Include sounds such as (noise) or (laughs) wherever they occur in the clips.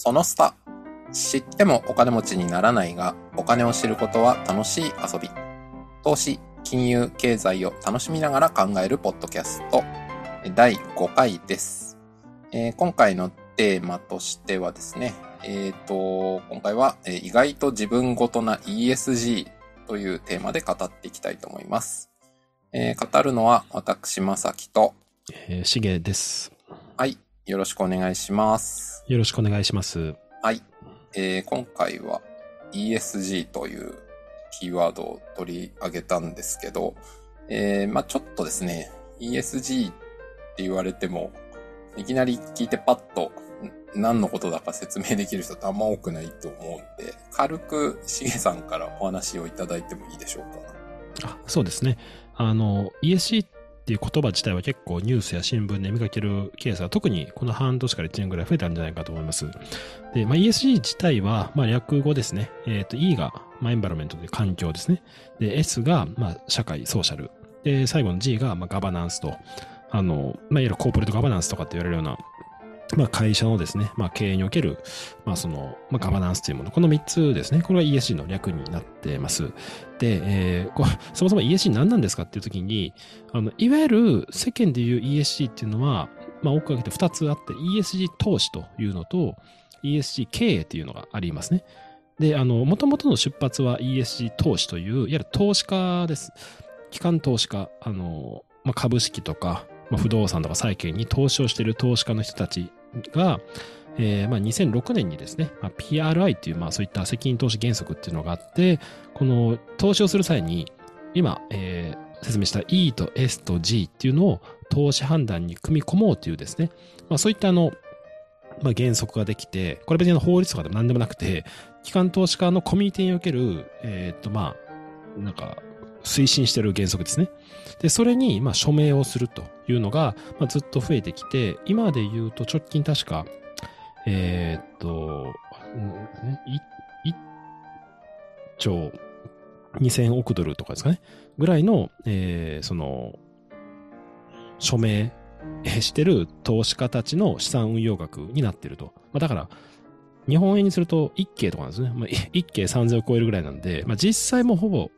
そのスタ。知ってもお金持ちにならないが、お金を知ることは楽しい遊び。投資、金融、経済を楽しみながら考えるポッドキャスト。第5回です。えー今回のテーマとしてはですね、えっ、と、今回は、えー意外と自分ごとな ESG というテーマで語っていきたいと思います。えー語るのは私、まさきと、えー、しげです。はい、よろしくお願いします。よろしくお願いします。はい。えー今回は ESG というキーワードを取り上げたんですけど、えーまあちょっとですね、ESG って言われても、いきなり聞いてパッとん何のことだか説明できる人ってあんま多くないと思うんで、軽くしげさんからお話をいただいてもいいでしょうか？あそうですね。あの、ESG っっていう言葉自体は結構ニュースや新聞で見かけるケースが特にこの半年から1年ぐらい増えたんじゃないかと思います。で、まあ、ESG 自体は、まあ、略語ですね。えっ、と、E が、まあ、エンバロメントで環境ですね。で、S が、まあ、社会、ソーシャル。で、最後の G が、まあ、ガバナンスと、あの、まあ、いわゆるコーポレートガバナンスとかって言われるような、まあ、会社のですね、まあ、経営における、まあ、その、まあ、ガバナンスというもの、この3つですね、これは ESG の略になってます。で、えーこそもそも ESG 何なんですかっていうときに、あの、いわゆる世間でいう ESG っていうのは、まあ、大きく分けて2つあって、ESG 投資というのと、ESG 経営っていうのがありますね。で、あの、もともとの出発は ESG 投資という、いわゆる投資家です。機関投資家、あの、まあ、株式とか、まあ、不動産とか債券に投資をしている投資家の人たちが、えーまあ、2006年にですね、まあ、PRI っていう、まあ、そういった責任投資原則っていうのがあって、この投資をする際に、今、えー説明した E と S と G っていうのを投資判断に組み込もうというですね、まあ、そういったあの、まあ、原則ができて、これ別に法律とかでも何でもなくて、機関投資家のコミュニティにおける、えーっと、まあ、なんか、推進している原則ですね。で、それに、まあ、署名をするというのが、まあ、ずっと増えてきて、今で言うと直近確か、えーっと、うんねい1兆2000億ドルとかですかね、ぐらいの、えーその、署名してる投資家たちの資産運用額になってると。まあ、だから、日本円にすると1京とかなんですね。まあ、1京3000を超えるぐらいなんで、まあ、実際もほぼ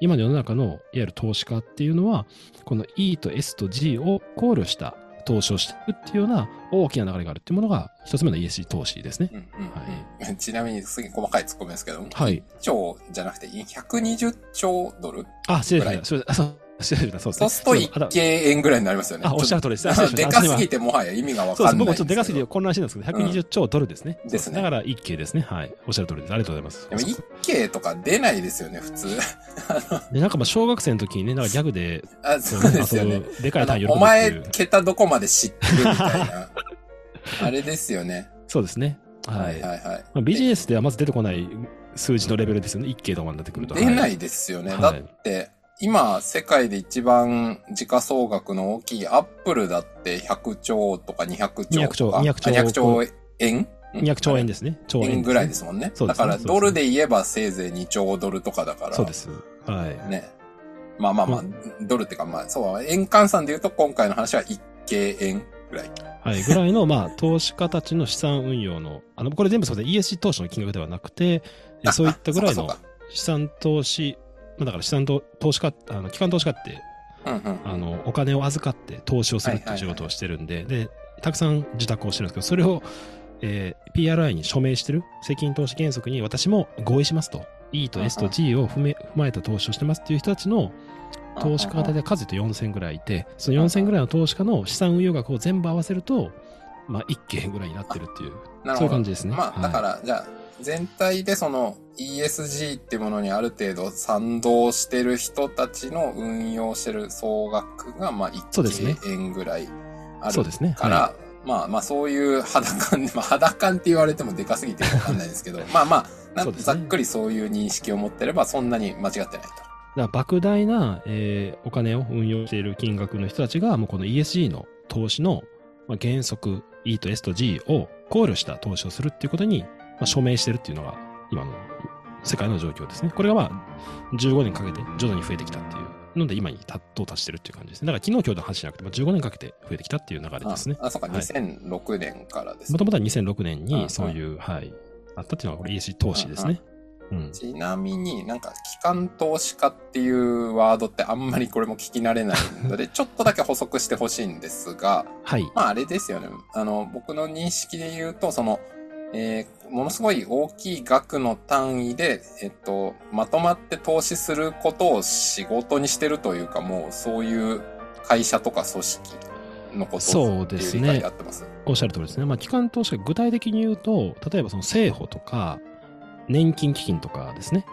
今の世の中のいわゆる投資家っていうのは、この E と S と G を考慮した投資をしていくっていうような大きな流れがあるっていうものが一つ目の ESG 投資ですね。うんうんうんちなみにすげえ細かいツッコミですけど、はい。1兆じゃなくて120兆ドル？あ、失礼ました。あそうですね。そうすると1京円ぐらいになりますよね。あ、おっしゃる通りです。でかすぎてもはや意味がわかんないんですけど。ちょっとでかすぎて混乱してるんですけど、120兆ドルですね。ですねだから1京ですね。はい。おっしゃる通りです。ありがとうございます。でも1京とか出ないですよね、普通。(laughs) (laughs) で、なんかまあ小学生の時にね、なんかギャグで、あそうですよね。でかい単位お。前、桁どこまで知ってるみたいな。(laughs) あれですよね。そうですね。は。はいいはいはい。まあ、ビジネスではまず出てこない数字のレベルですよね。1京とかになってくると。出ないいですよね。はいだって、今、世界で一番時価総額の大きいアップルだって100兆とか200兆とか。200兆あ200兆円？200兆円ですね。兆円、円ぐらいですもんね。だから、ドルで言えばせいぜい2兆ドルとかだから。そうです。はい。ね。まあまあまあ、ドルっていうかまあ、そう、円換算で言うと今回の話は1京円ぐらい。はい。ぐらいの、まあ、投資家たちの資産運用の、あの、これ全部そうで ESG 投資の金額ではなくて、そういったぐらいの資産投資、まあ、だから資産と投資家、あの、機関投資家って、そうか。うんうん。あの、お金を預かって投資をするっていう仕事をしてるんで、で、たくさん受託をしてるんですけど、それを、えー PRI に署名してる責任投資原則に私も合意しますと。E と S と G を踏め踏まえた投資をしてますっていう人たちの投資家が大体数で4000ぐらいいて、その4000ぐらいの投資家の資産運用額を全部合わせると、まあ、1件ぐらいになってるっていう。そういう感じですね。まあ、はいだから、じゃあ、全体でその ESG っていうものにある程度賛同してる人たちの運用してる総額が、まあ、1そうですね京円ぐらいあるそうですね。から、はまあまあそういう肌感、(laughs) まあ肌感って言われてもでかすぎてわかんないですけど、まあまあ、ざっくりそういう認識を持ってればそんなに間違ってないと。だから莫大な、えーお金を運用している金額の人たちが、もうこの ESG の投資の、まあ、原則 E と S と G を考慮した投資をするっていうことに、まあ、署名してるっていうのが今の世界の状況ですね。これがまあ15年かけて徐々に増えてきたっていうので今に到達してるっていう感じですね。だから昨日今日の話じゃなくて、まあ、15年かけて増えてきたっていう流れですね。あ、あそうか、はい2006年からですね。もともとは2006年うんにそういう、はい、あったっていうのはこれ ESG 投資ですね。うん。ちなみになんか、機関投資家っていうワードってあんまりこれも聞き慣れないので、(laughs) ちょっとだけ補足してほしいんですが、はい。まああれですよね。あの、僕の認識で言うと、その、えーものすごい大きい額の単位で、えっと、まとまって投資することを仕事にしてるというか、もうそういう会社とか組織のことそうっていうですね理解で合ってます。おっしゃる通りですね。まあ、機関投資家、具体的に言うと、例えばその政保とか、年金基金とかですね。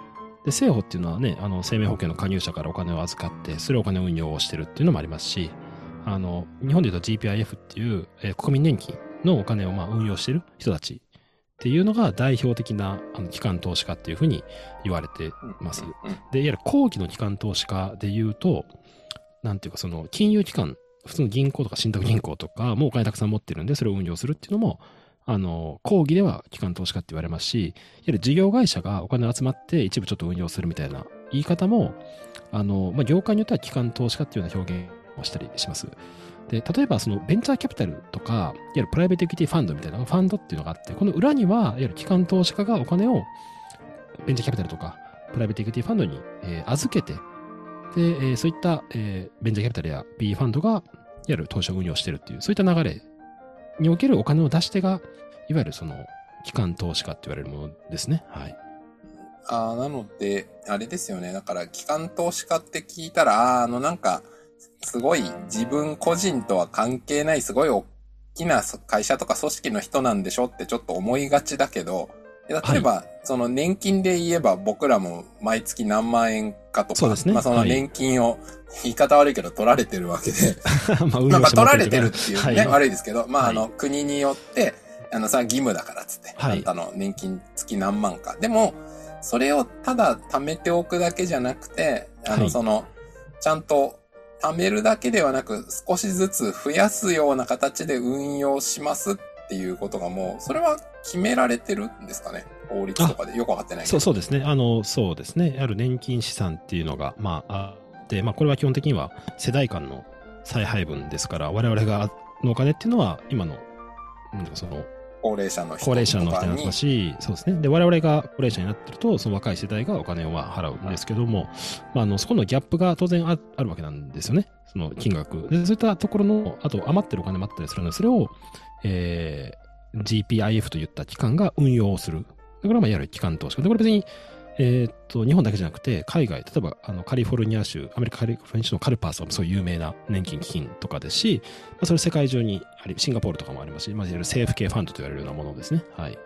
で、政保っていうのはね、あの、生命保険の加入者からお金を預かって、それをお金を運用をしてるっていうのもありますし、あの、日本で言うと GPIF っていう、えー国民年金のお金をまあ運用してる人たちっていうのが代表的なあの機関投資家っていうふうに言われてます。で、いわゆる後期の機関投資家で言うと、なんていうか、その金融機関、普通の銀行とか信託銀行とかもお金たくさん持ってるんで、それを運用するっていうのも、あの、講義では機関投資家って言われますし、いわゆる事業会社がお金を集まって一部ちょっと運用するみたいな言い方も、あの、まあ、業界によっては機関投資家っていうような表現をしたりします。で、例えばそのベンチャーキャピタルとか、いわゆるプライベートエクティファンドみたいなファンドっていうのがあって、この裏には、いわゆる機関投資家がお金をベンチャーキャピタルとか、プライベートエクティファンドに、えー預けて、で、えーそういった、えーベンチャーキャピタルや B ファンドが、いわゆる投資を運用してるっていう、そういった流れにおけるお金を出し手が、いわゆるその、機関投資家って言われるものですね。はい。ああ、なので、あれですよね。だから、機関投資家って聞いたら、あの、なんか、すごい自分個人とは関係ない、すごい大きな会社とか組織の人なんでしょってちょっと思いがちだけど、例えば、その年金で言えば僕らも毎月何万円かとか、そうですね。まあそのはい。年金を、(laughs) 言い方悪いけど取られてるわけで、(laughs) まあ、運なんか取られてるるっていうね、はい悪いですけど、まあ、はい。あの、国によって、あの、さ、義務だからっつって、はい。あんたの年金月何万か。でも、それをただ貯めておくだけじゃなくて、あの、はい。その、ちゃんと貯めるだけではなく、少しずつ増やすような形で運用しますっていうことがもう、それは決められてるんですかね？法律とかでよくわかってない。そうそうですね。あの、そうですね。ある年金資産っていうのが、まあ、あって、まあ、これは基本的には世代間の再配分ですから、我々が、のお金っていうのは、今の、うんその、高齢者の人高齢者の人になったし、そうですね。で、我々が高齢者になってると、その若い世代がお金をは払うんですけども、まあ、あの、そこのギャップが当然あるわけなんですよね。その金額。で、そういったところの、あと余ってるお金もあったりするので、それを、えー、GPIF といった機関が運用する。だからまあ、いわゆる機関投資。で、これ別に、えーっと、日本だけじゃなくて、海外、例えば、あの、カリフォルニア州、アメリカカリフォルニア州のカルパースはそういう有名な年金基金とかですし、まあ、それ世界中にあり、シンガポールとかもありますし、まあ、いわゆる政府系ファンドと言われるようなものですね。はい。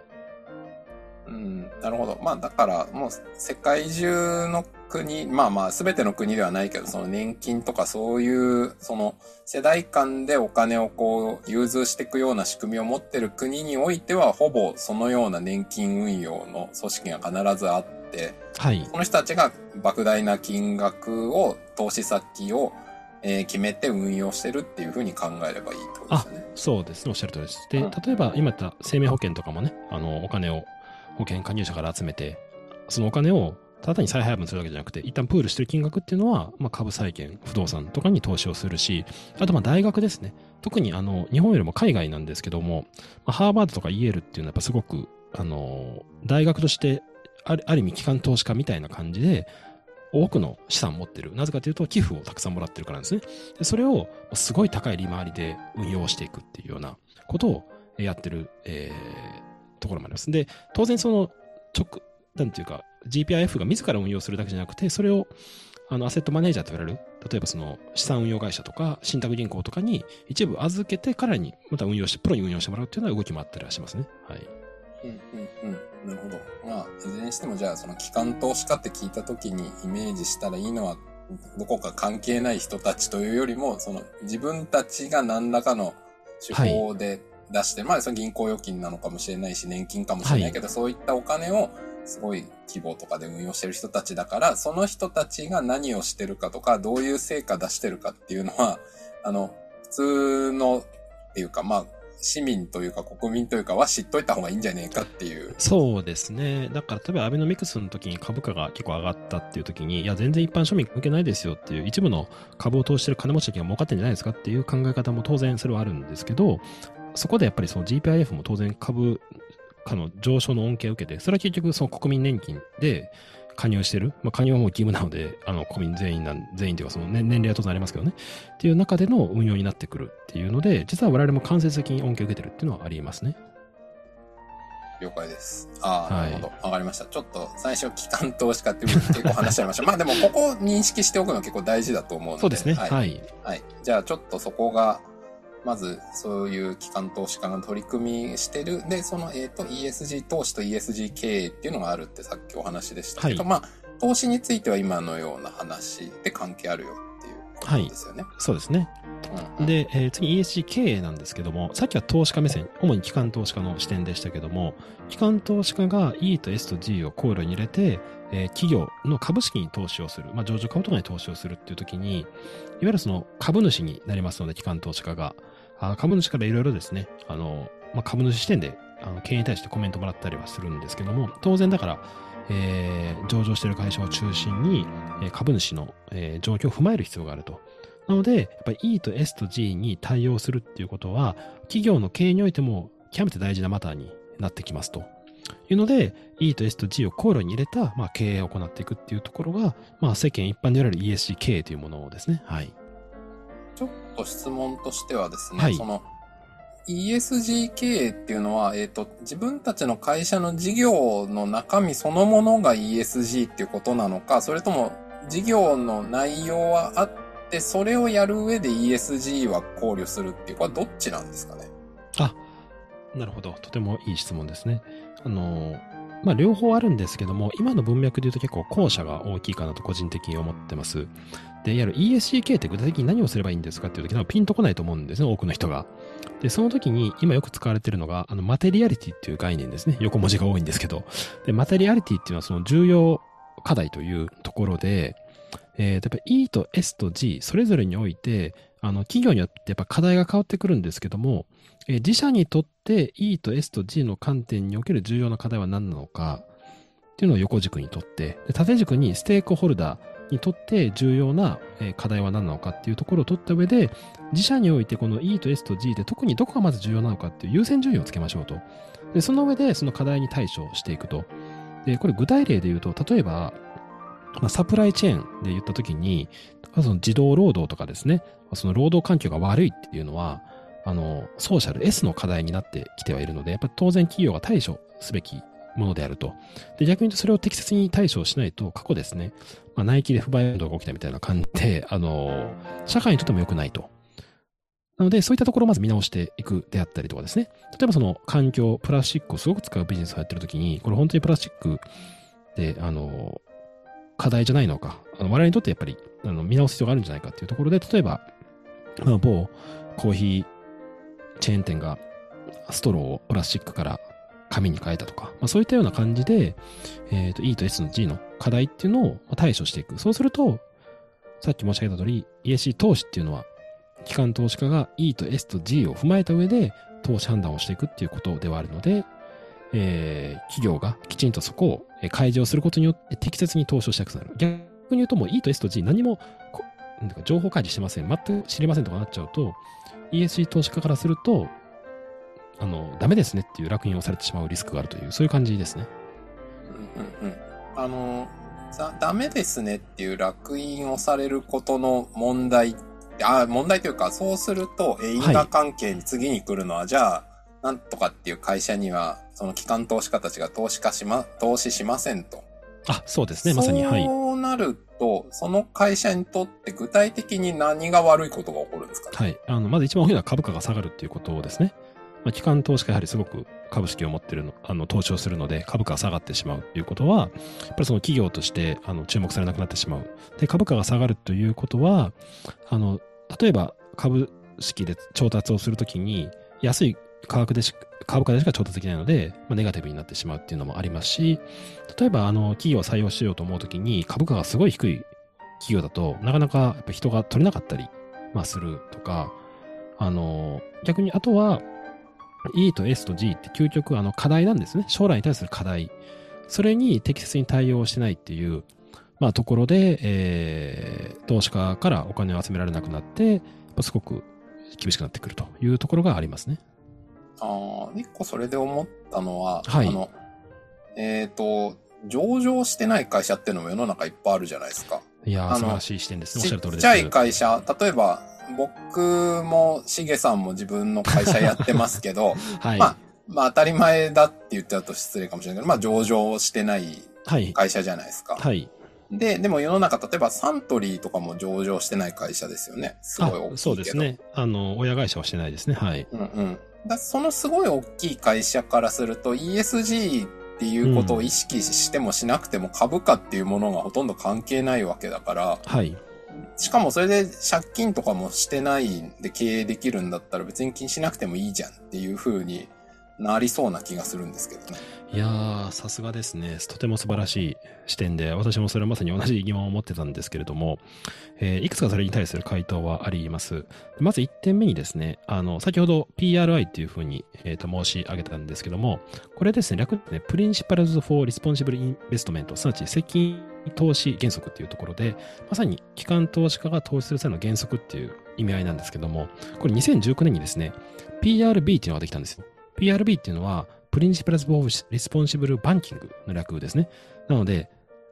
うん、なるほど。まあだからもう世界中の国、まあまあ全ての国ではないけど、その年金とかそういう、その世代間でお金をこう融通していくような仕組みを持ってる国においては、ほぼそのような年金運用の組織が必ずあって、はい。この人たちが莫大な金額を、投資先を、えー決めて運用してるっていうふうに考えればいいってことです。そうですね。おっしゃる通りです。で、うん例えば今言った生命保険とかもね、あの、お金を保険加入者から集めて、そのお金をただ単に再配分するわけじゃなくて、一旦プールしてる金額っていうのは、まあ、株債券、不動産とかに投資をするし、あとまあ大学ですね。特にあの、日本よりも海外なんですけども、まあ、ハーバードとかイエールっていうのはやっぱすごく、あの、大学としてある、意味機関投資家みたいな感じで、多くの資産を持ってる。なぜかというと、寄付をたくさんもらってるからなんですね。それをすごい高い利回りで運用していくっていうようなことをやってる、えーところもあります。で、当然その直、なんていうか、GPIF が自ら運用するだけじゃなくて、それをあのアセットマネージャーと言われる、例えばその資産運用会社とか信託銀行とかに一部預けてからにまた運用して、プロに運用してもらうっていうような動きもあったりはしますね。はい。うんうんうん。なるほど。まあ、いずれにしてもじゃあ、その機関投資家って聞いたときにイメージしたらいいのは、どこか関係ない人たちというよりも、その自分たちが何らかの手法で出して、まあ、その銀行預金なのかもしれないし、年金かもしれないけど、そういったお金をすごい規模とかで運用してる人たちだから、その人たちが何をしてるかとか、どういう成果出してるかっていうのは、あの、普通のっていうか、まあ、市民というか国民というかは知っといた方がいいんじゃねえかっていう。そうですね。だから、例えばアベノミクスの時に株価が結構上がったっていう時に、いや、全然一般庶民向けないですよっていう、一部の株を投資してる金持ちだけが儲かってんじゃないですかっていう考え方も当然それはあるんですけど、そこでやっぱりその GPIF も当然株価の上昇の恩恵を受けて、それは結局国民年金で、加入してる？まあ、加入はもう義務なので、あの、国民全員なん、全員というか、その、ね、年齢は当然ありますけどね。っていう中での運用になってくるっていうので、実は我々も間接的に恩恵を受けてるっていうのはありますね。了解です。ああ、なるほど。わ、かりました。ちょっと最初、機関投資家って結構話しちゃいました。(laughs) まあでも、ここ認識しておくのは結構大事だと思うので。そうですね。はい。はい。はい、じゃあ、ちょっとそこが、まず、そういう機関投資家が取り組みしてる。で、その、えっ、ー、と、ESG 投資と ESG 経営っていうのがあるってさっきお話でしたけど、はい、まあ、投資については今のような話で関係あるよっていうことですよね。はい、そうですね。うんうん、で、えー、次 ESG 経営なんですけども、さっきは投資家目線、主に機関投資家の視点でしたけども、機関投資家が E と S と G を考慮に入れて、えー、企業の株式に投資をする、まあ、上場株とかに投資をするっていう時に、いわゆるその株主になりますので、機関投資家が、あ株主からいろいろですね、あの、まあ、株主視点で、あの経営に対してコメントもらったりはするんですけども、当然だから、えー、上場している会社を中心に、え株主の、えー、状況を踏まえる必要があると。なので、やっぱり E と S と G に対応するっていうことは、企業の経営においても極めて大事なマターになってきますと。いうので、E と S と G を考慮に入れた、まあ、経営を行っていくっていうところが、まあ、世間一般で言われる ESG 経営というものですね。はい。ちょっと質問としてはですね、はい、その ESG 経営っていうのは、えっ、ー、と、自分たちの会社の事業の中身そのものが ESG っていうことなのか、それとも事業の内容はあって、それをやる上で ESG は考慮するっていうか、どっちなんですかね？あ、なるほど。とてもいい質問ですね。あの、まあ、両方あるんですけども、今の文脈で言うと結構後者が大きいかなと個人的に思ってます。で、いわゆる ESG って具体的に何をすればいいんですかっていう時なんかピンとこないと思うんですね、多くの人が。で、その時に今よく使われているのが、あの、マテリアリティっていう概念ですね。横文字が多いんですけど。で、マテリアリティっていうのはその重要課題というところで、えー、やっぱ E と S と G、それぞれにおいて、あの、企業によってやっぱ課題が変わってくるんですけども、えー、自社にとって E と S と G の観点における重要な課題は何なのか、っていうのを横軸にとって、縦軸にステークホルダー、にとって重要な課題は何なのかっていうところを取った上で、自社においてこの E と S と G で特にどこがまず重要なのかっていう優先順位をつけましょうと。で、その上でその課題に対処していくと。で、これ具体例で言うと、例えば、まあ、サプライチェーンで言ったときに、その自動労働とかですね、その労働環境が悪いっていうのは、あの、ソーシャル S の課題になってきてはいるので、やっぱり当然企業が対処すべきものであると。で、逆に言うとそれを適切に対処しないと、過去ですね、まあ、ナイキで不買運動が起きたみたいな感じで、あの、社会にとっても良くないと。なので、そういったところをまず見直していくであったりとかですね。例えばその環境、プラスチックをすごく使うビジネスをやってるときに、これ本当にプラスチックで、あの、課題じゃないのか、あの我々にとってやっぱりあの見直す必要があるんじゃないかっていうところで、例えば、まあ、某コーヒーチェーン店がストローをプラスチックから紙に変えたとか、まあ、そういったような感じで、えっ、ー、と、E と S の G の課題っていうのを対処していく。そうすると、さっき申し上げた通り、ESG 投資っていうのは、機関投資家が E と S と G を踏まえた上で投資判断をしていくっていうことではあるので、えー、企業がきちんとそこを開示をすることによって適切に投資をしやすくなる。逆に言うともう E と S と G 何もなんか情報開示してません。全く知りませんとかなっちゃうと、ESG 投資家からすると、あの、ダメですねっていう烙印をされてしまうリスクがあるという、そういう感じですね。うんうんうん。あの、ダメですねっていう烙印をされることの問題、あ、問題というか、そうすると、因果関係に次に来るのは、はい、じゃあ、なんとかっていう会社には、その機関投資家たちが投資化しま、投資しませんと。あ、そうですね、まさに。はい。そうなると、その会社にとって具体的に何が悪いことが起こるんですか？ねはい。あの、まず一番大きいのは株価が下がるっていうことですね。まあ、機関投資家やはりすごく株式を持ってるの、あの、投資をするので、株価が下がってしまうということは、やっぱりその企業として、あの、注目されなくなってしまう。で、株価が下がるということは、あの、例えば株式で調達をするときに、安い価格でし、株価でしか調達できないので、まあ、ネガティブになってしまうっていうのもありますし、例えば、あの、企業を採用しようと思うときに、株価がすごい低い企業だとなかなかやっぱ人が取れなかったり、まあ、するとか、あの、逆にあとは、E と S と G って究極あの課題なんですね。将来に対する課題。それに適切に対応してないっていう、まあ、ところで、えー、投資家からお金を集められなくなって、すごく厳しくなってくるというところがありますね。ああ、一個それで思ったのは、はいあの、えっ、と、上場してない会社っていうのも世の中いっぱいあるじゃないですか。いや素晴らしい視点ですね。おっしゃる通りです。ちっちゃい会社、例えば、僕も、しげさんも自分の会社やってますけど、(laughs) はい。まあ、まあ当たり前だって言っちゃうと失礼かもしれないけど、まあ上場してないはい。会社じゃないですか。はい。で、でも世の中、例えばサントリーとかも上場してない会社ですよね。すごい大きいそうですね。あの、親会社はしてないですね。はい。うんうん。だそのすごい大きい会社からすると ESG っていうことを意識してもしなくても株価っていうものがほとんど関係ないわけだから、はい。しかもそれで借金とかもしてないんで経営できるんだったら別に気にしなくてもいいじゃんっていう風になりそうな気がするんですけどね。いやー、さすがですね。とても素晴らしい視点で、私もそれはまさに同じ疑問を持ってたんですけれども、えーいくつかそれに対する回答はあります。まず1点目にですね、あの、先ほど PRI っていうふうに、えーと申し上げたんですけども、これですね、略でね、Principles for Responsible Investment、すなわち責任投資原則っていうところで、まさに機関投資家が投資する際の原則っていう意味合いなんですけども、これ2019年にですね、PRB っていうのができたんですよ。PRB っていうのは、Principles for Responsible Banking の略ですね。なので、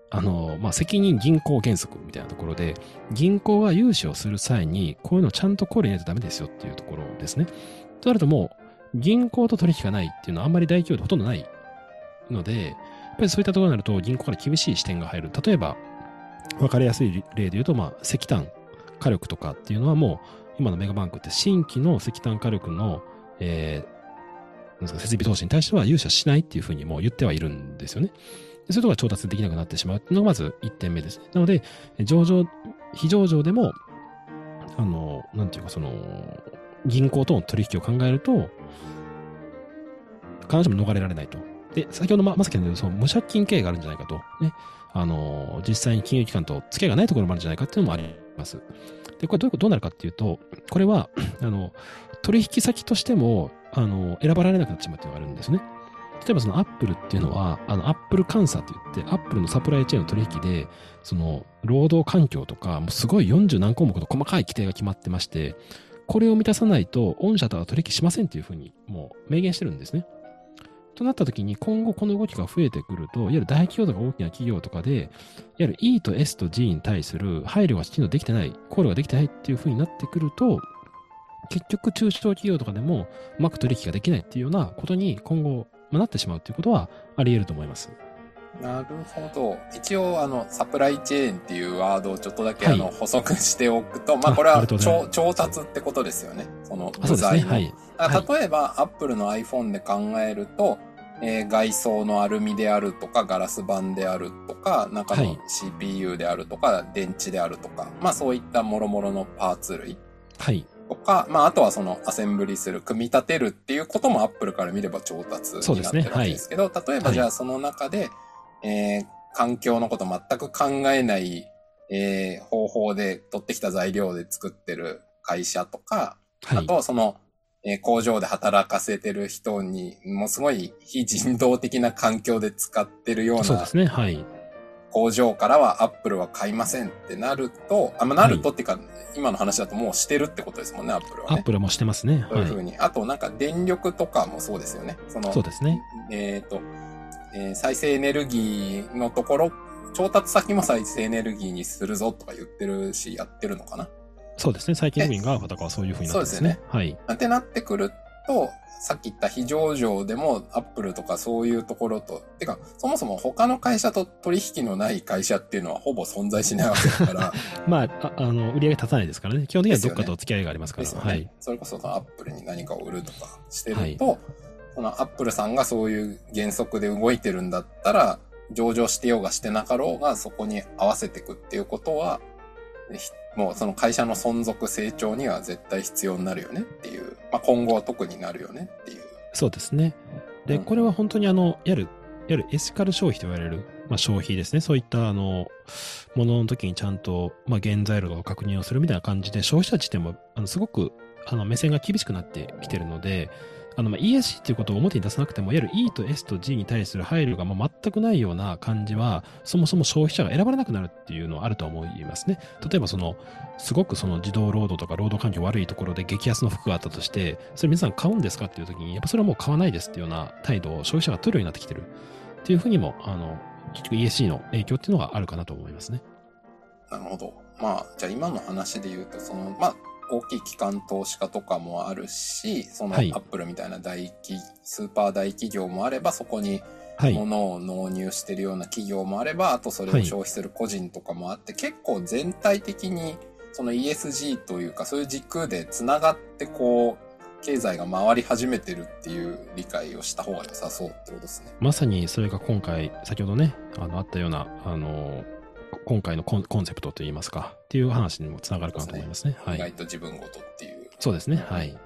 あの、まあ、責任銀行原則みたいなところで、銀行が融資をする際に、こういうのをちゃんと考慮に入れないとダメですよっていうところですね。となるともう、銀行と取引がないっていうのはあんまり大企業でほとんどないので、やっぱりそういったところになると銀行から厳しい視点が入る。例えば、わかりやすい例で言うと、まあ、石炭火力とかっていうのはもう、今のメガバンクって新規の石炭火力の、えー設備投資に対しては融資はしないっていうふうにもう言ってはいるんですよね。そういうところが調達できなくなってしまうっていうのがまず1点目ですね。なので、上場、非上場でも、あの、なんていうか、その、銀行との取引を考えると、必ずしも逃れられないと。で、先ほどま、まさきのその無借金経営があるんじゃないかと。ね。あの、実際に金融機関と付き合いがないところもあるんじゃないかっていうのもあります。で、これどういうことどうなるかっていうと、これは、あの、取引先としても、あの、選ばれなくなってしまうっていうのがあるんですね。例えばそのアップルっていうのは、あの、アップル監査って言って、アップルのサプライチェーンの取引で、その、労働環境とか、もうすごい40何項目の細かい規定が決まってまして、これを満たさないと、御社とは取引しませんっていうふうに、もう明言してるんですね。となった時に、今後この動きが増えてくると、いわゆる大企業とか大きな企業とかで、いわゆる E と S と G に対する配慮がきちんとできてない、考慮ができてないっていうふうになってくると、結局中小企業とかでもうまく取引ができないっていうようなことに今後まあなってしまうっていうことはあり得ると思います。なるほど。一応、あの、サプライチェーンっていうワードをちょっとだけ、はいあの、補足しておくと、まあ、あこれは調調達ってことですよね。その、あそうですね。のはい。例えば、アップルの iPhone で考えると、えー外装のアルミであるとか、ガラス板であるとか、中のはい CPU であるとか、電池であるとか、まあそういった諸々のパーツ類はい。とか、まああとはそのアセンブリする、組み立てるっていうこともアップルから見れば調達になってるわけですけど、例えばじゃあその中で、えー環境のこと全く考えない、えー方法で取ってきた材料で作ってる会社とか、はい。あと、その、えー工場で働かせてる人に、もうすごい非人道的な環境で使ってるようなそうですね。はい。工場からはアップルは買いませんってなると、あ、まあ、なるとっていうか、今の話だともうしてるってことですもんね、アップルはね。アップルもしてますね。はいそういうふ。うに。あと、なんか電力とかもそうですよね。その、そうですね。えっ、と、えー再生エネルギーのところ、調達先も再生エネルギーにするぞとか言ってるし、やってるのかなそうですね。最近のうん GAFA とかはそういうふうになってますね。はい。ってなってくると、さっき言った非上場でもアップルとかそういうところと、てか、そもそも他の会社と取引のない会社っていうのはほぼ存在しないわけだから、(laughs) まあ、ああの、売り上げ立たないですからね。基本的にはどっかと付き合いがありますから。ね。はい。それこそアップルに何かを売るとかしてると、そのアップルさんがそういう原則で動いてるんだったら、上場してようがしてなかろうがそこに合わせていくっていうことは、ひもうその会社の存続成長には絶対必要になるよねっていう、まあ、今後は特になるよねっていう。そうですね。で、うんこれは本当にあの、いわゆる、いわゆるエシカル消費と言われる、まあ、消費ですね。そういったあの、ものの時にちゃんと、まあ、原材料を確認をするみたいな感じで、消費者自体も、あの、すごく、あの、目線が厳しくなってきてるので、あの、まあ、ESC っていうことを表に出さなくても、いわゆる E と S と G に対する配慮がもう全くないような感じは、そもそも消費者が選ばれなくなるっていうのはあると思いますね。例えばその、すごくその児童労働とか労働環境悪いところで激安の服があったとして、それ皆さん買うんですかっていう時に、やっぱそれはもう買わないですっていうような態度を消費者が取るようになってきてるっていうふうにも、あの、結局 ESC の影響っていうのがあるかなと思いますね。なるほど。まあ、じゃあ今の話で言うと、その、まあ、大きい機関投資家とかもあるし、そのアはいップルみたいな大企、スーパー大企業もあれば、そこにはい。物を納入してるような企業もあれば、あとそれを消費する個人とかもあって、結構全体的にその ESG というか、そういう軸で繋がってこう、経済が回り始めてるっていう理解をした方が良さそうってことですね。まさにそれが今回、先ほどね、あの、あったような、あの、今回のコンコンセプトといいますか、っていう話にもつながるかなと思いますね。はい。意外と自分ごとっていう。そうですね。はい。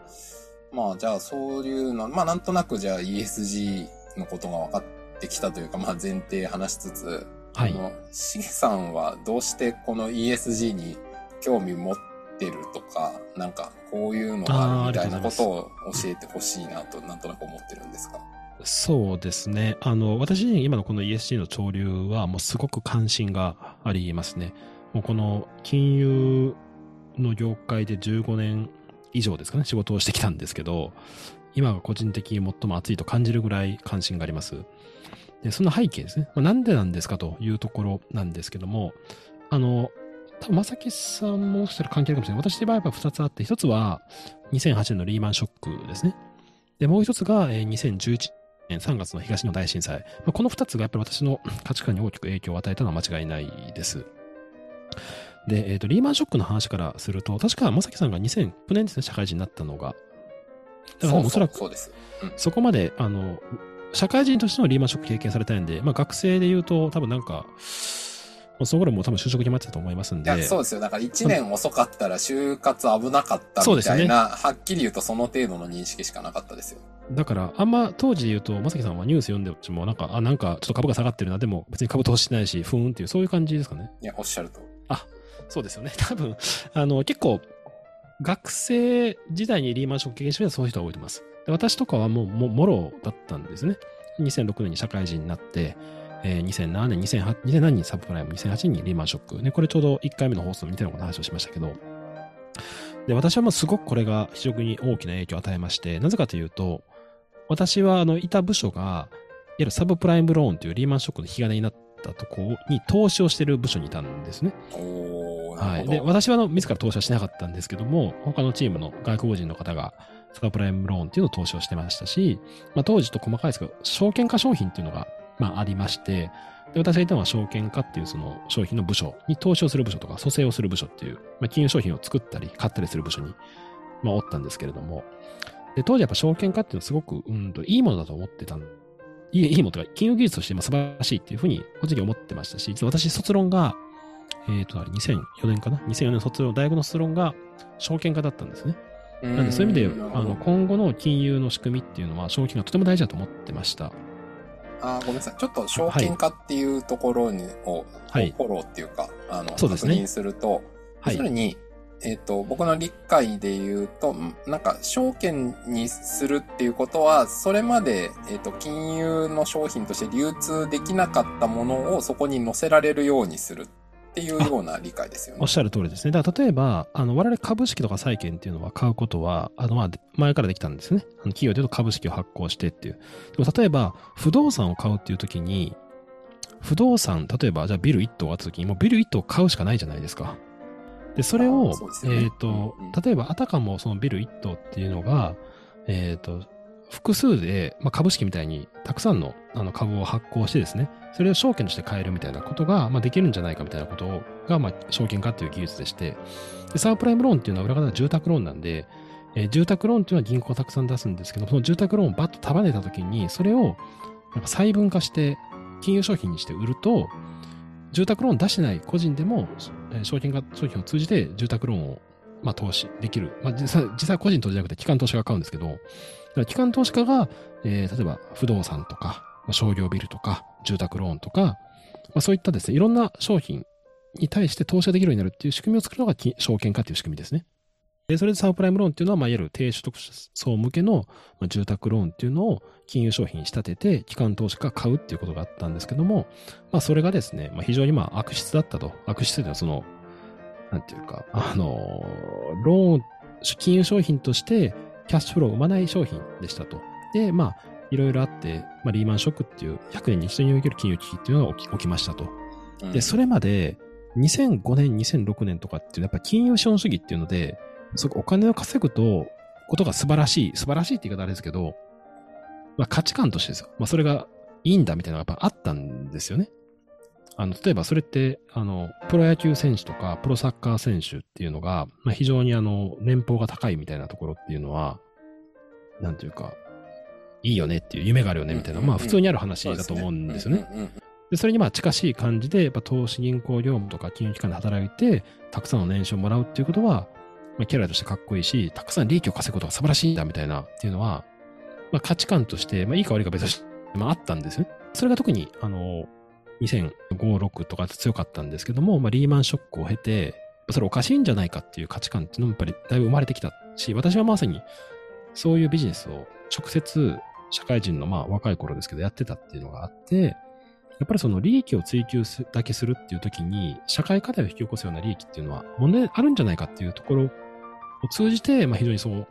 まあじゃあそういうの、まあなんとなくじゃあ ESG のことが分かってきたというか、まあ前提話しつつ、はいしげさんはどうしてこの ESG に興味持ってるとか、なんかこういうのがあるみたいなことを教えてほしいなと、なんとなく思ってるんですか？そうですね。あの、私自身今のこの ESG の潮流はもうすごく関心がありますね。もうこの金融の業界で15年以上ですかね、仕事をしてきたんですけど、今が個人的に最も熱いと感じるぐらい関心があります。で、その背景ですね。まあ、なんでなんですかというところなんですけども、あの、多分、まさきさんもしたら関係あるかもしれない。私の場合は2つあって、1つは2008年のリーマンショックですね。で、もう1つが2011年3月の東日本大震災。まあ、この2つがやっぱり私の価値観に大きく影響を与えたのは間違いないです。で、えっ、と、リーマンショックの話からすると、確か、まさきさんが2009年ですね、社会人になったのが。だから、おそらく、そうです。うんそこまで、あの、社会人としてのリーマンショック経験されたいんで、まあ学生で言うと、多分なんか、まあその頃もう多分就職決まってたと思いますんで。いや、そうですよ。だから1年遅かったら就活危なかったみたいな、はっきり言うとその程度の認識しかなかったですよ。だから、あんま当時で言うと、まさきさんはニュース読んでも、なんか、あ、なんかちょっと株が下がってるな、でも別に株投資してないし、ふーんっていう、そういう感じですかね。いや、おっしゃると。そうですよね。(laughs) 多分、あの、結構、学生時代にリーマンショック経験してるそういう人が多いと思います。で私とかはもう、ももろだったんですね。2006年に社会人になって、えー2007年、2008 2007年にサブプライム、2008年にリーマンショック。ね、これちょうど1回目の放送で似たような話をしましたけど、で、私はもうすごくこれが非常に大きな影響を与えまして、なぜかというと、私は、あの、いた部署が、いわゆるサブプライムローンというリーマンショックの引き金になったところに投資をしている部署にいたんですね。はい。で、私はあの自ら投資はしなかったんですけども、他のチームの外国人の方が、サブプライムローンっていうのを投資をしてましたし、まあ、当時と細かいですけど、証券化商品っていうのが、まあ、ありまして、で私がいたのは証券化っていうその商品の部署に投資をする部署とか、蘇生をする部署っていう、まあ、金融商品を作ったり、買ったりする部署に、まあ、おったんですけれども、で、当時やっぱ証券化っていうのはすごく、うんと、いいものだと思ってたんいい、いいものとか、金融技術としてまあ素晴らしいっていうふうに、個人的に思ってましたし、実は私、卒論が、えっ、と、あれ、2004年かな ?2004 年卒論、大学の卒論が証券化だったんですね。うんなんで、そういう意味で、あの、今後の金融の仕組みっていうのは、証券がとても大事だと思ってました。あーごめんなさい。ちょっと証券化っていうところに、を、はい。フォローっていうか、あの、そうですね。確認すると、はい。要するに、えっ、と、僕の理解で言うと、んなんか、証券にするっていうことは、それまで、えっ、と、金融の商品として流通できなかったものをそこに載せられるようにする。っていうような理解ですよねおっ。しゃる通りですね。だから、例えば、あの、我々株式とか債券っていうのは買うことは、あの、まあ、前からできたんですね。あの企業で言うと株式を発行してっていう。でも、例えば、不動産を買うっていう時に、不動産、例えば、じゃあビル1棟があった時に、もうビル1棟買うしかないじゃないですか。で、それあをねえっ、とうんうん、例えば、あたかもそのビル1棟っていうのが、えっ、と、複数で、まあ、株式みたいにたくさんのあの株を発行してですね、それを証券として買えるみたいなことが、まあ、できるんじゃないかみたいなことが、まあ、証券化っていう技術でして、でサープライムローンっていうのは裏方は住宅ローンなんで、えー住宅ローンっていうのは銀行がたくさん出すんですけど、その住宅ローンをバッと束ねたときに、それをなんか細分化して金融商品にして売ると、住宅ローン出してない個人でも、えー証券化商品を通じて住宅ローンを、まあ、投資できる。まあ、実際、実際個人投資じゃなくて機関投資が買うんですけど、から機関投資家が、えー例えば不動産とか、商業ビルとか、住宅ローンとか、まあ、そういったですね、いろんな商品に対して投資ができるようになるっていう仕組みを作るのが証券化っていう仕組みですね。で、それでサブプライムローンっていうのは、まあ、いわゆる低所得層向けのまあ住宅ローンっていうのを金融商品に仕立てて、機関投資家買うっていうことがあったんですけども、まあ、それがですね、まあ、非常にまあ悪質だったと。悪質というのは、その、なんていうか、あの、ローン、金融商品としてキャッシュフローを生まない商品でしたと。で、まあ、いろいろあって、まあ、リーマンショックっていう100年に一度における金融危機っていうのが起きましたと。うんで、それまで、2005年、2006年とかっていうのは、やっぱ金融資本主義っていうので、そこお金を稼ぐと、ことが素晴らしい、素晴らしいって言い方あれですけど、まあ価値観としてですよ。まあそれがいいんだみたいなのがやっぱあったんですよね。あの、例えばそれって、あの、プロ野球選手とか、プロサッカー選手っていうのが、まあ非常にあの、年俸が高いみたいなところっていうのは、なんていうか、いいよねっていう夢があるよねみたいな、まあ普通にある話だと思うんですよね。で、それにまあ近しい感じで、やっぱ投資銀行業務とか金融機関で働いて、たくさんの年収をもらうっていうことは、まあ、キャラとしてかっこいいし、たくさん利益を稼ぐことが素晴らしいんだみたいなっていうのは、まあ価値観として、まあいいか悪いか別として、まああったんですよね。それが特に、あの、2005、6とか強かったんですけども、まあリーマンショックを経て、それおかしいんじゃないかっていう価値観っていうのもやっぱりだいぶ生まれてきたし、私はまさにそういうビジネスを直接社会人のまあ若い頃ですけどやってたっていうのがあって、やっぱりその利益を追求すだけするっていう時に、社会課題を引き起こすような利益っていうのは問題あるんじゃないかっていうところを通じて、まあ非常にそう、うん、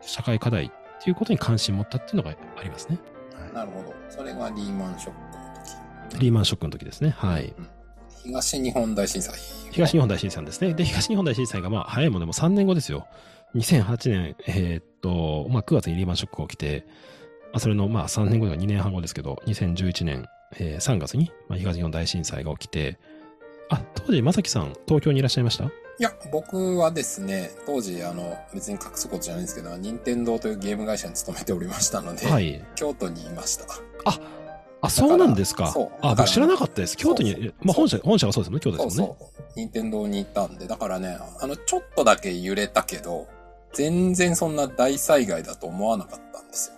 社会課題っていうことに関心を持ったっていうのがありますね。はなるほど。それがリーマンショックリーマンショックの時ですね。はい。うん東日本大震災。東日本大震災ですね。で、東日本大震災がまあ早いものでも3年後ですよ。2008年、えーっと、まあ9月にリーマンショックが起きて、あそれのまあ3年後では2年半後ですけど、2011年、えー3月に、まあ、東日本大震災が起きて、あ、当時、まさきさん、東京にいらっしゃいました？いや、僕はですね、当時、あの、別に隠すことじゃないんですけど、任天堂というゲーム会社に勤めておりましたので、はい。京都にいました。あ、そうなんですか。そうあ、僕知らなかったです。京都に、そうそうまあ本社、本社がそうですもんね、京都そうですもんね。そう。任天堂に行ったんで、だからね、あの、ちょっとだけ揺れたけど、全然そんな大災害だと思わなかったんですよ。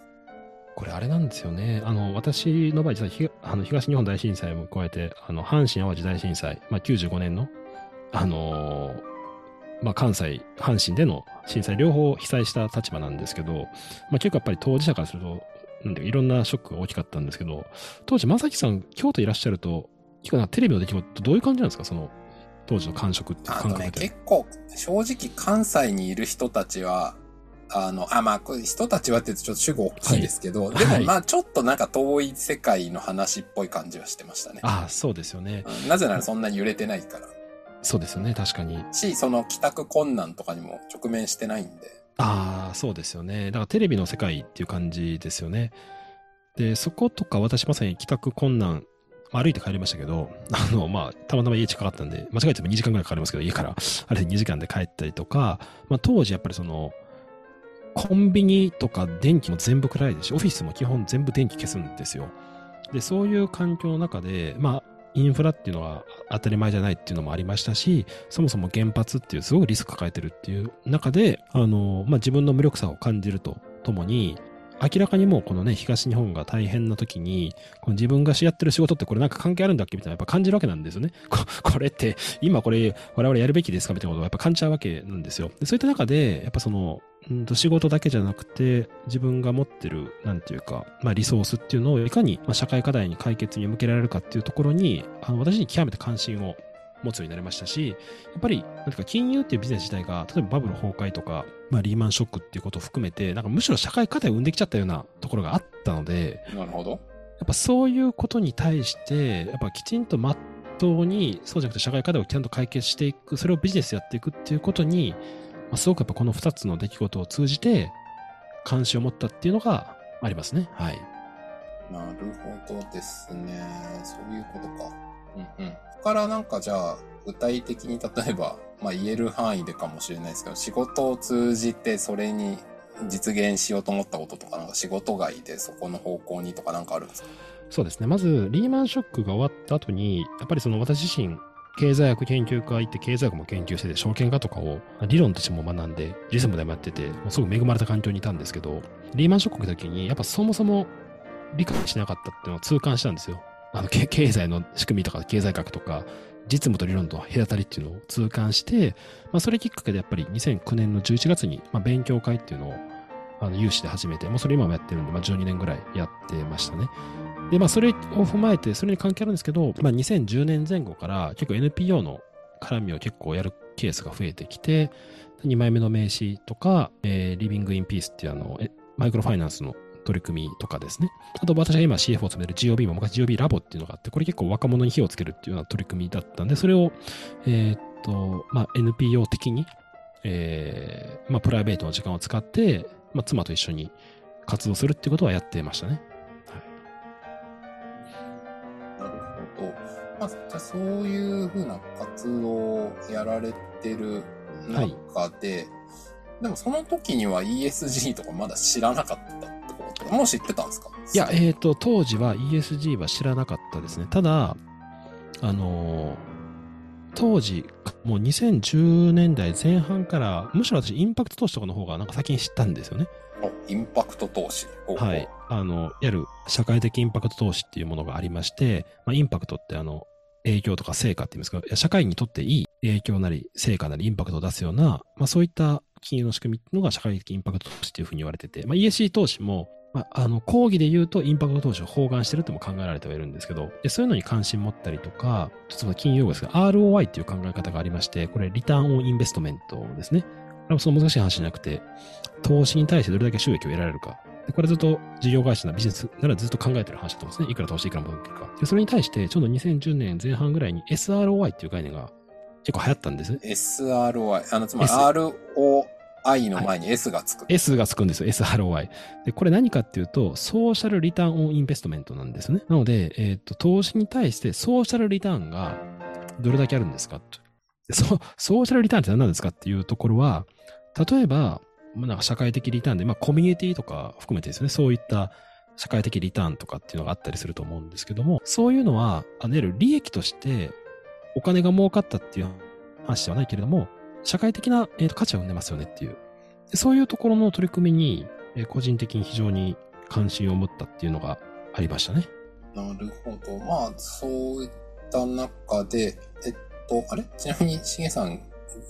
これあれなんですよね。あの、私の場合、実はひあの東日本大震災も加えて、あの、阪神淡路大震災、まあ、95年の、あのーまあ、関西、阪神での震災、両方被災した立場なんですけど、まあ、結構やっぱり当事者からすると、なんでいろんなショックが大きかったんですけど、当時、正樹さん、京都いらっしゃると、結構なテレビの出来事ってどういう感じなんですか？その、当時の感触って感覚で。結構、正直関西にいる人たちは、あの、あ、まあ、人たちはって言うとちょっと主語大きいですけど、でもはいはいまあちょっとなんか遠い世界の話っぽい感じはしてましたね。ああ、そうですよね。うんなぜならそんなに揺れてないから。そうですよね、確かに。し、その帰宅困難とかにも直面してないんで。ああ、そうですよね。だからテレビの世界っていう感じですよね。で、そことか私まさに帰宅困難、歩いて帰りましたけど、(laughs) あの、まあ、たまたま家近かったんで、間違えても2時間ぐらいかかりますけど、家から、(laughs) あれで2時間で帰ったりとか、まあ当時やっぱりその、コンビニとか電気も全部暗いですし、オフィスも基本全部電気消すんですよ。で、そういう環境の中で、まあ、インフラっていうのは当たり前じゃないっていうのもありましたし、そもそも原発っていうすごくリスク抱えてるっていう中で、あの、まあ、自分の無力さを感じるとともに、明らかにもうこのね、東日本が大変な時に、この自分がしやってる仕事ってこれなんか関係あるんだっけみたいなやっぱ感じるわけなんですよね。ここれって、今これ我々やるべきですかみたいなことをやっぱ感じちゃうわけなんですよ。でそういった中で、やっぱその、うんと仕事だけじゃなくて、自分が持ってる、なんていうか、まあリソースっていうのをいかに、まあ、社会課題に解決に向けられるかっていうところに、あの私に極めて関心を持つようになりましたし、やっぱり、なんていうか、金融っていうビジネス自体が、例えばバブル崩壊とか、まあ、リーマンショックっていうことを含めて、なんかむしろ社会課題を生んできちゃったようなところがあったので、なるほど。やっぱそういうことに対して、やっぱきちんとまっとうに、そうじゃなくて社会課題をちゃんと解決していく、それをビジネスやっていくっていうことに、まあ、すごくやっぱこの2つの出来事を通じて、関心を持ったっていうのがありますね。はい。なるほどですね。そういうことか。うんうん。ここからなんかじゃあ、具体的に例えば、まあ言える範囲でかもしれないですけど、仕事を通じてそれに実現しようと思ったこととか、なんか仕事外でそこの方向にとかなんかあるんですか？そうですね。まず、リーマンショックが終わった後に、やっぱりその私自身、経済学研究家行って経済学も研究してて、証券化とかを理論としても学んで、リズムでもやってて、すごく恵まれた環境にいたんですけど、リーマンショックの時に、やっぱそもそも理解しなかったっていうのを痛感したんですよ。あの、経済の仕組みとか経済学とか、実務と理論と隔たりっていうのを痛感して、まあ、それきっかけでやっぱり2009年の11月に、まあ、勉強会っていうのを、あの、有志で始めて、もうそれ今もやってるんで、まあ、12年ぐらいやってましたね。で、まあ、それを踏まえて、それに関係あるんですけど、まあ、2010年前後から結構 NPO の絡みを結構やるケースが増えてきて、2枚目の名刺とか、えー、リビングインピースっていうあの、マイクロファイナンスの取り組みとかですね。あと私が今 CF を務める GOB も昔 GOB ラボっていうのがあって、これ結構若者に火をつけるっていうような取り組みだったんで、それを、えー、っと、まあ、NPO 的に、えー、まあ、プライベートの時間を使って、まあ、妻と一緒に活動するっていうことはやってましたね。まあ、じゃあそういうふうな活動をやられてる中で、はい、でもその時には ESG とかまだ知らなかったもう知ってたんですか？いや、えっ、ー、と、当時は ESG は知らなかったですね。ただ、あのー、当時、もう2010年代前半から、むしろ私、インパクト投資とかの方がなんか先に知ったんですよね。インパクト投資はい。あの、いわゆる社会的インパクト投資っていうものがありまして、まあ、インパクトってあの、影響とか成果って言いますか、社会にとっていい影響なり、成果なり、インパクトを出すような、まあそういった金融の仕組みっていうのが社会的インパクト投資っていうふうに言われてて、まあ ESG 投資も、まあ、あの、講義で言うとインパクト投資を包含してるとも考えられてはいるんですけど、でそういうのに関心持ったりとか、ちょっと金融用語ですが、ROI っていう考え方がありまして、これ、リターンオンインベストメントですね。これもその難しい話じゃなくて、投資に対してどれだけ収益を得られるか。でこれずっと事業会社のビジネスならずっと考えてる話だと思うんですね。いくら投資いくら戻ってるか。でそれに対して、ちょうど2010年前半ぐらいに SROI っていう概念が結構流行ったんです。SROI。あの、つまり RO、I の前に S がつく、はい、S がつくんですよ。SROI。で、これ何かっていうと、ソーシャルリターンオンインベストメントなんですね。なので、えっ、ー、と、投資に対してソーシャルリターンがどれだけあるんですかと。ソソーシャルリターンって何なんですかっていうところは、例えば、まあ、なんか社会的リターンで、まあコミュニティとか含めてですね、そういった社会的リターンとかっていうのがあったりすると思うんですけども、そういうのは、あの、いわゆる利益としてお金が儲かったっていう話ではないけれども、社会的な、えー、と価値を生んでますよねっていう。そういうところの取り組みに、えー、個人的に非常に関心を持ったっていうのがありましたね。なるほど。まあ、そういった中で、えっと、あれ？ちなみに、しげさん、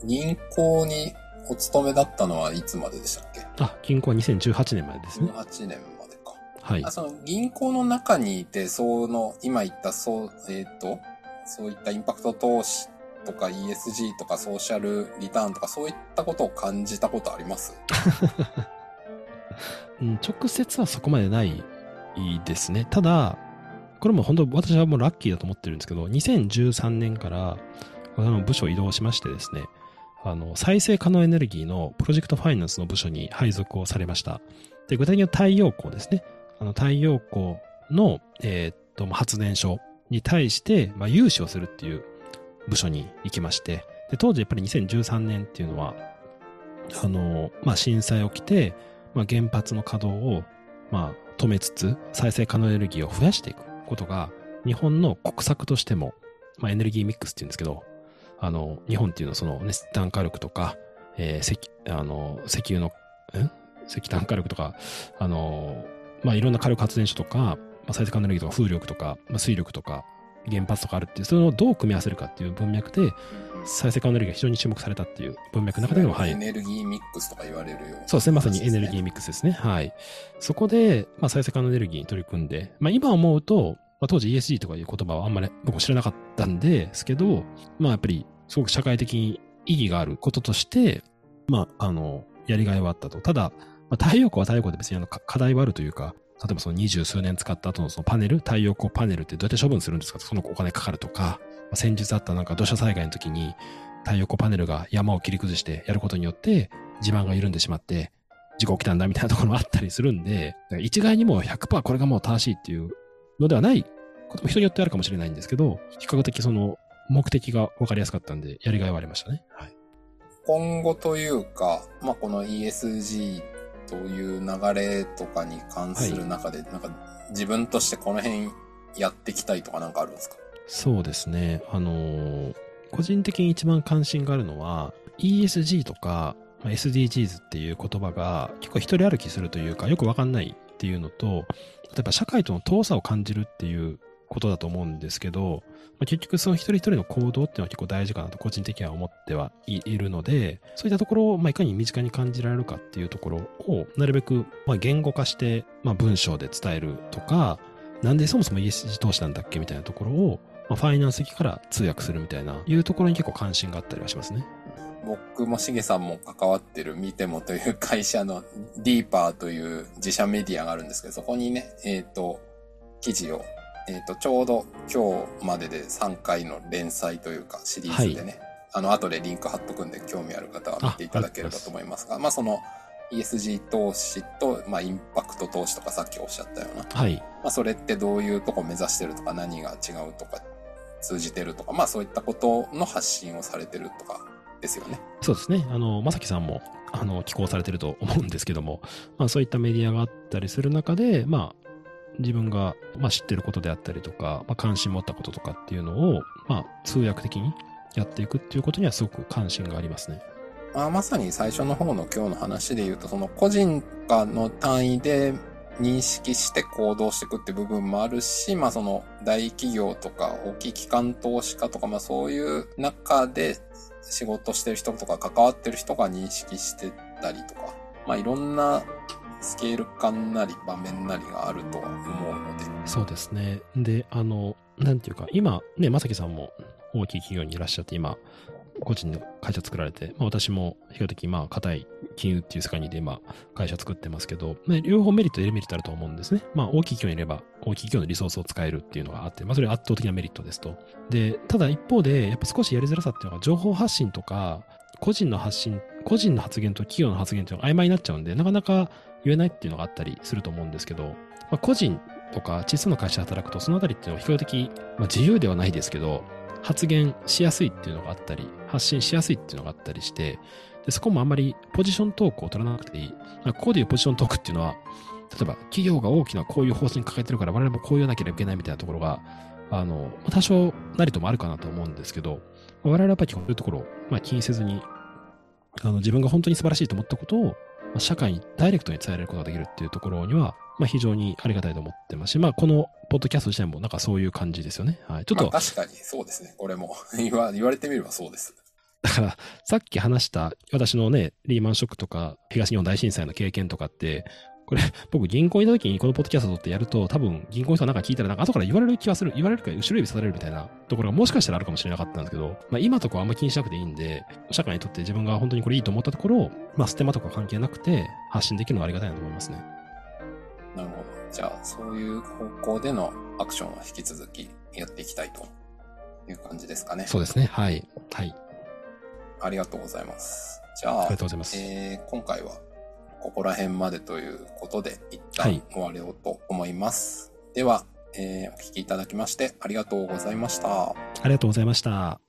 銀行にお勤めだったのはいつまででしたっけ？あ、銀行は2018年までですね。18年までか。はい。あその銀行の中にいて、その、今言った、そう、えっ、と、そういったインパクト投資とか ESG とかソーシャルリターンとかそういったことを感じたことあります？(laughs) うん、直接はそこまでないですね。ただ、これも本当私はもうラッキーだと思ってるんですけど、2013年からあの部署移動しましてですね、あの、再生可能エネルギーのプロジェクトファイナンスの部署に配属をされました。で、具体的には太陽光ですね。あの、太陽光の、えー、っと、発電所に対して、まあ、融資をするっていう部署に行きまして、で、当時やっぱり2013年っていうのは、あの、まあ、震災起きて、まあ、原発の稼働を、まあ、止めつつ、再生可能エネルギーを増やしていくことが、日本の国策としても、まあ、エネルギーミックスって言うんですけど、あの、日本っていうのはその熱炭火力とか、えー、石、あの、石油の、ん石炭火力とか、あの、まあ、いろんな火力発電所とか、まあ、再生可能エネルギーとか風力とか、まあ、水力とか、原発とかあるっていう、それをどう組み合わせるかっていう文脈で、再生可能エネルギーが非常に注目されたっていう文脈の中でも、はい。エネルギーミックスとか言われるよ、そうですね。まさにエネルギーミックスですね。はい。そこで、まあ、再生可能エネルギーに取り組んで、まあ、今思うと、まあ、当時 ESG とかいう言葉はあんまり僕知らなかったんですけど、まあ、やっぱり、すごく社会的に意義があることとして、まあ、あの、やりがいはあったと。ただ、まあ、太陽光は太陽光で別にあの課題はあるというか、例えばその二十数年使った後のそのパネル、太陽光パネルってどうやって処分するんですかそのお金かかるとか、先日あったなんか土砂災害の時に太陽光パネルが山を切り崩してやることによって地盤が緩んでしまって事故起きたんだみたいなところもあったりするんで、一概にも100%これがもう正しいっていうのではないことも人によってあるかもしれないんですけど、比較的その目的が分かりやすかったんで、やりがいはありましたね。はい。今後というか、まあ、この ESG という流れとかに関する中で、はい、なんか自分としてこの辺やっていきたいとかなんかあるんですか？そうですね。あのー、個人的に一番関心があるのは ESG とか SDGs っていう言葉が結構一人歩きするというかよくわかんないっていうのと、例えば社会との遠さを感じるっていうことだと思うんですけど、まあ、結局その一人一人の行動っていうのは結構大事かなと個人的には思ってはいるので、そういったところを、まあ、いかに身近に感じられるかっていうところを、なるべく、まあ、言語化して、まあ、文章で伝えるとか、なんでそもそも ESG 投資なんだっけみたいなところを、まあ、ファイナンス機から通訳するみたいな、いうところに結構関心があったりはしますね。僕もしげさんも関わってる見てもという会社のディーパーという自社メディアがあるんですけど、そこにね、えっ、ー、と、記事をえっ、ー、と、ちょうど今日までで3回の連載というかシリーズでね、はい、あの、後でリンク貼っとくんで興味ある方は見ていただければと思いますが、まあその ESG 投資と、まあインパクト投資とかさっきおっしゃったような、はい。まあそれってどういうとこ目指してるとか何が違うとか通じてるとか、まあそういったことの発信をされてるとかですよね。そうですね。あの、まさきさんも、あの、寄稿されてると思うんですけども、まあそういったメディアがあったりする中で、まあ、自分が、まあ、知ってることであったりとか、まあ、関心持ったこととかっていうのを、まあ、通訳的にやっていくっていうことにはすごく関心がありますね。まあ、まさに最初の方の今日の話で言うと、その個人化の単位で認識して行動していくって部分もあるし、まあその大企業とか大きい機関投資家とか、まあそういう中で仕事してる人とか関わってる人が認識してたりとか、まあいろんなスケール感なり場面なりがあるとは思うので。そうですね。で、あの、なんていうか、今、ね、まさきさんも大きい企業にいらっしゃって、今、個人の会社作られて、まあ、私も比較的、まあ、硬い金融っていう世界にで今、会社作ってますけど、ね、両方メリット、デメリットあると思うんですね。まあ、大きい企業にいれば、大きい企業のリソースを使えるっていうのがあって、まあ、それは圧倒的なメリットですと。で、ただ一方で、やっぱ少しやりづらさっていうのが、情報発信とか、個人の発信、個人の発言と企業の発言っていうのが曖昧になっちゃうんで、なかなか言えないっていうのがあったりすると思うんですけど、まあ、個人とか小さな会社で働くと、そのあたりっていうのは比較的、まあ、自由ではないですけど、発言しやすいっていうのがあったり、発信しやすいっていうのがあったりして、でそこもあんまりポジショントークを取らなくていい。ここでいうポジショントークっていうのは、例えば企業が大きなこういう方針抱えてるから我々もこう言わなければいけないみたいなところが、あの、多少なりともあるかなと思うんですけど、我々はやっぱりこういうところを、まあ、気にせずに、あの、自分が本当に素晴らしいと思ったことを、まあ、社会にダイレクトに伝えられることができるっていうところには、まあ、非常にありがたいと思ってますし、まあ、このポッドキャスト自体もなんかそういう感じですよね。はい。ちょっと。まあ、確かにそうですね。これも (laughs) 言わ、言われてみればそうです。だから、さっき話した私のね、リーマンショックとか東日本大震災の経験とかって、これ、僕銀行にいた時にこのポッドキャスト撮ってやると、多分銀行の人なんか聞いたらなんか後から言われる気はする、言われるか後ろ指されるみたいなところがもしかしたらあるかもしれなかったんですけど、まあ今とかはあんま気にしなくていいんで、社会にとって自分が本当にこれいいと思ったところを、まあステマとか関係なくて発信できるのはありがたいなと思いますね。なるほど。じゃあ、そういう方向でのアクションは引き続きやっていきたいという感じですかね。そうですね。はい。はい。ありがとうございます。じゃあ、ありがとうございます。えー、今回はここら辺までということで、一旦終われようと思います。はい、では、えー、お聞きいただきましてありがとうございました。ありがとうございました。